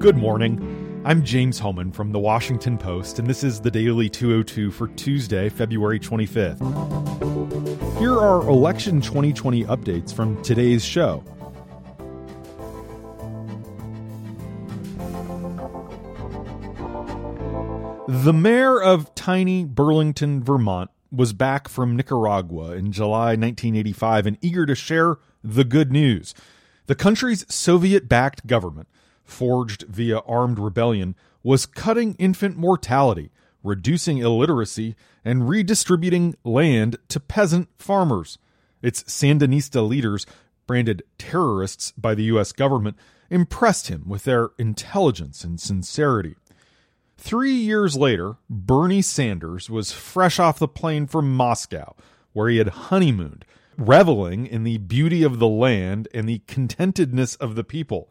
Good morning. I'm James Hohmann from The Washington Post, and this is the Daily 202 for Tuesday, February 25th. Here are election 2020 updates from today's show. The mayor of tiny Burlington, Vermont, was back from Nicaragua in July 1985 and eager to share the good news. The country's Soviet backed government forged via armed rebellion, was cutting infant mortality, reducing illiteracy, and redistributing land to peasant farmers. Its Sandinista leaders, branded terrorists by the U.S. government, impressed him with their intelligence and sincerity. Three years later, Bernie Sanders was fresh off the plane from Moscow, where he had honeymooned, reveling in the beauty of the land and the contentedness of the people.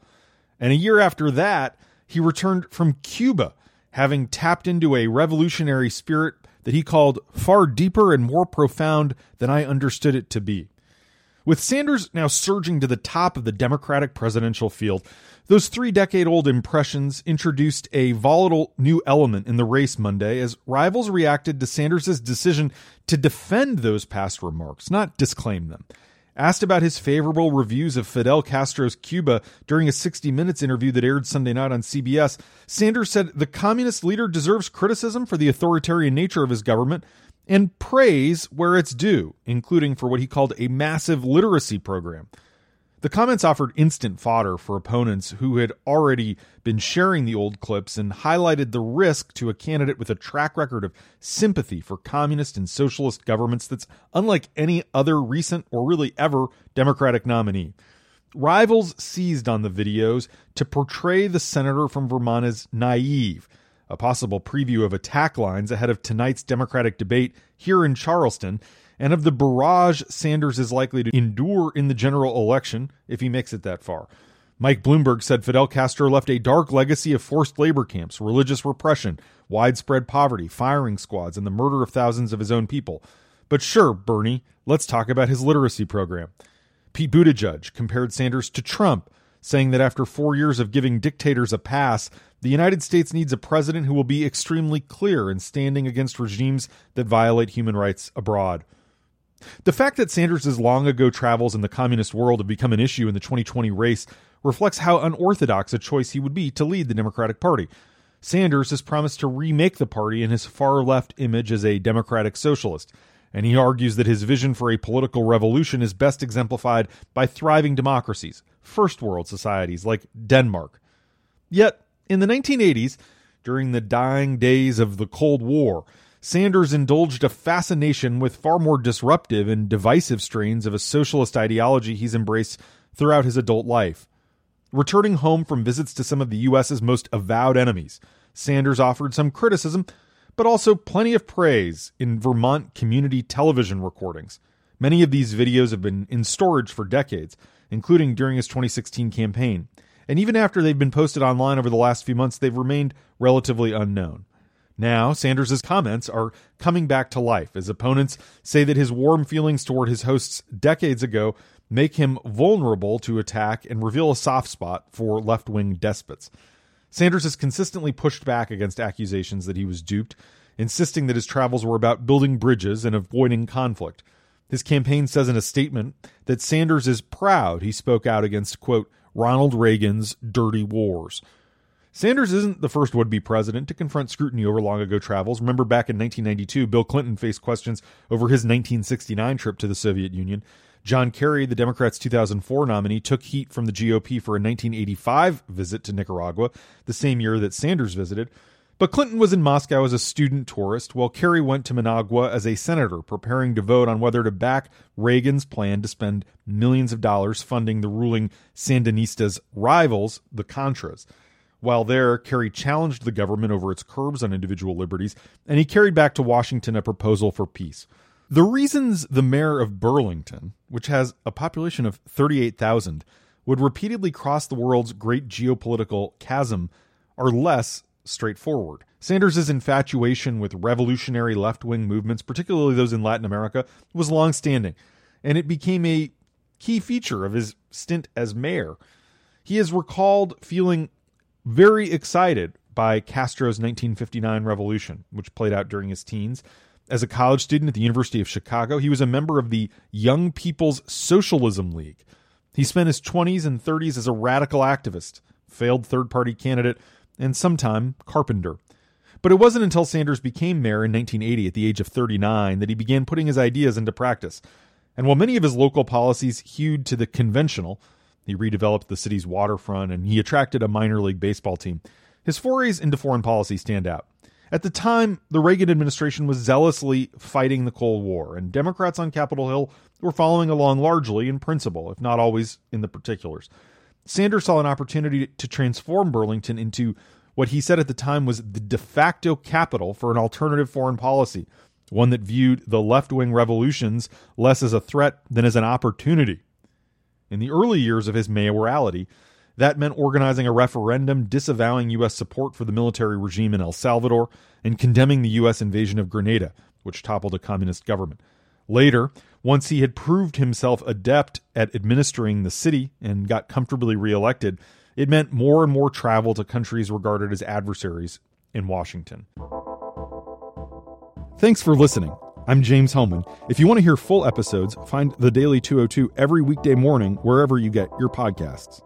And a year after that, he returned from Cuba, having tapped into a revolutionary spirit that he called far deeper and more profound than I understood it to be. With Sanders now surging to the top of the Democratic presidential field, those three decade old impressions introduced a volatile new element in the race Monday as rivals reacted to Sanders' decision to defend those past remarks, not disclaim them. Asked about his favorable reviews of Fidel Castro's Cuba during a 60 Minutes interview that aired Sunday night on CBS, Sanders said the communist leader deserves criticism for the authoritarian nature of his government and praise where it's due, including for what he called a massive literacy program. The comments offered instant fodder for opponents who had already been sharing the old clips and highlighted the risk to a candidate with a track record of sympathy for communist and socialist governments that's unlike any other recent or really ever Democratic nominee. Rivals seized on the videos to portray the senator from Vermont as naive, a possible preview of attack lines ahead of tonight's Democratic debate here in Charleston, and of the barrage Sanders is likely to endure in the general election if he makes it that far. Mike Bloomberg said Fidel Castro left a dark legacy of forced labor camps, religious repression, widespread poverty, firing squads, and the murder of thousands of his own people. But sure, Bernie, let's talk about his literacy program. Pete Buttigieg compared Sanders to Trump, saying that after four years of giving dictators a pass, the United States needs a president who will be extremely clear in standing against regimes that violate human rights abroad. The fact that Sanders' long ago travels in the communist world have become an issue in the 2020 race reflects how unorthodox a choice he would be to lead the Democratic Party. Sanders has promised to remake the party in his far left image as a democratic socialist, and he argues that his vision for a political revolution is best exemplified by thriving democracies, first world societies like Denmark. Yet, in the 1980s, during the dying days of the Cold War, Sanders indulged a fascination with far more disruptive and divisive strains of a socialist ideology he's embraced throughout his adult life. Returning home from visits to some of the U.S.'s most avowed enemies, Sanders offered some criticism, but also plenty of praise in Vermont community television recordings. Many of these videos have been in storage for decades, including during his 2016 campaign. And even after they've been posted online over the last few months, they've remained relatively unknown. Now, Sanders' comments are coming back to life as opponents say that his warm feelings toward his hosts decades ago make him vulnerable to attack and reveal a soft spot for left wing despots. Sanders has consistently pushed back against accusations that he was duped, insisting that his travels were about building bridges and avoiding conflict. His campaign says in a statement that Sanders is proud he spoke out against, quote, Ronald Reagan's dirty wars. Sanders isn't the first would be president to confront scrutiny over long ago travels. Remember back in 1992, Bill Clinton faced questions over his 1969 trip to the Soviet Union. John Kerry, the Democrats' 2004 nominee, took heat from the GOP for a 1985 visit to Nicaragua, the same year that Sanders visited. But Clinton was in Moscow as a student tourist, while Kerry went to Managua as a senator, preparing to vote on whether to back Reagan's plan to spend millions of dollars funding the ruling Sandinistas' rivals, the Contras. While there, Kerry challenged the government over its curbs on individual liberties, and he carried back to Washington a proposal for peace. The reasons the mayor of Burlington, which has a population of 38,000, would repeatedly cross the world's great geopolitical chasm are less straightforward. Sanders' infatuation with revolutionary left wing movements, particularly those in Latin America, was long-standing, and it became a key feature of his stint as mayor. He is recalled feeling very excited by Castro's 1959 revolution, which played out during his teens. As a college student at the University of Chicago, he was a member of the Young People's Socialism League. He spent his 20s and 30s as a radical activist, failed third party candidate, and sometime carpenter. But it wasn't until Sanders became mayor in 1980 at the age of 39 that he began putting his ideas into practice. And while many of his local policies hewed to the conventional, he redeveloped the city's waterfront and he attracted a minor league baseball team. His forays into foreign policy stand out. At the time, the Reagan administration was zealously fighting the Cold War, and Democrats on Capitol Hill were following along largely in principle, if not always in the particulars. Sanders saw an opportunity to transform Burlington into what he said at the time was the de facto capital for an alternative foreign policy, one that viewed the left wing revolutions less as a threat than as an opportunity. In the early years of his mayoralty, that meant organizing a referendum disavowing U.S. support for the military regime in El Salvador and condemning the U.S. invasion of Grenada, which toppled a communist government. Later, once he had proved himself adept at administering the city and got comfortably reelected, it meant more and more travel to countries regarded as adversaries in Washington. Thanks for listening. I'm James Hohmann. If you want to hear full episodes, find The Daily 202 every weekday morning wherever you get your podcasts.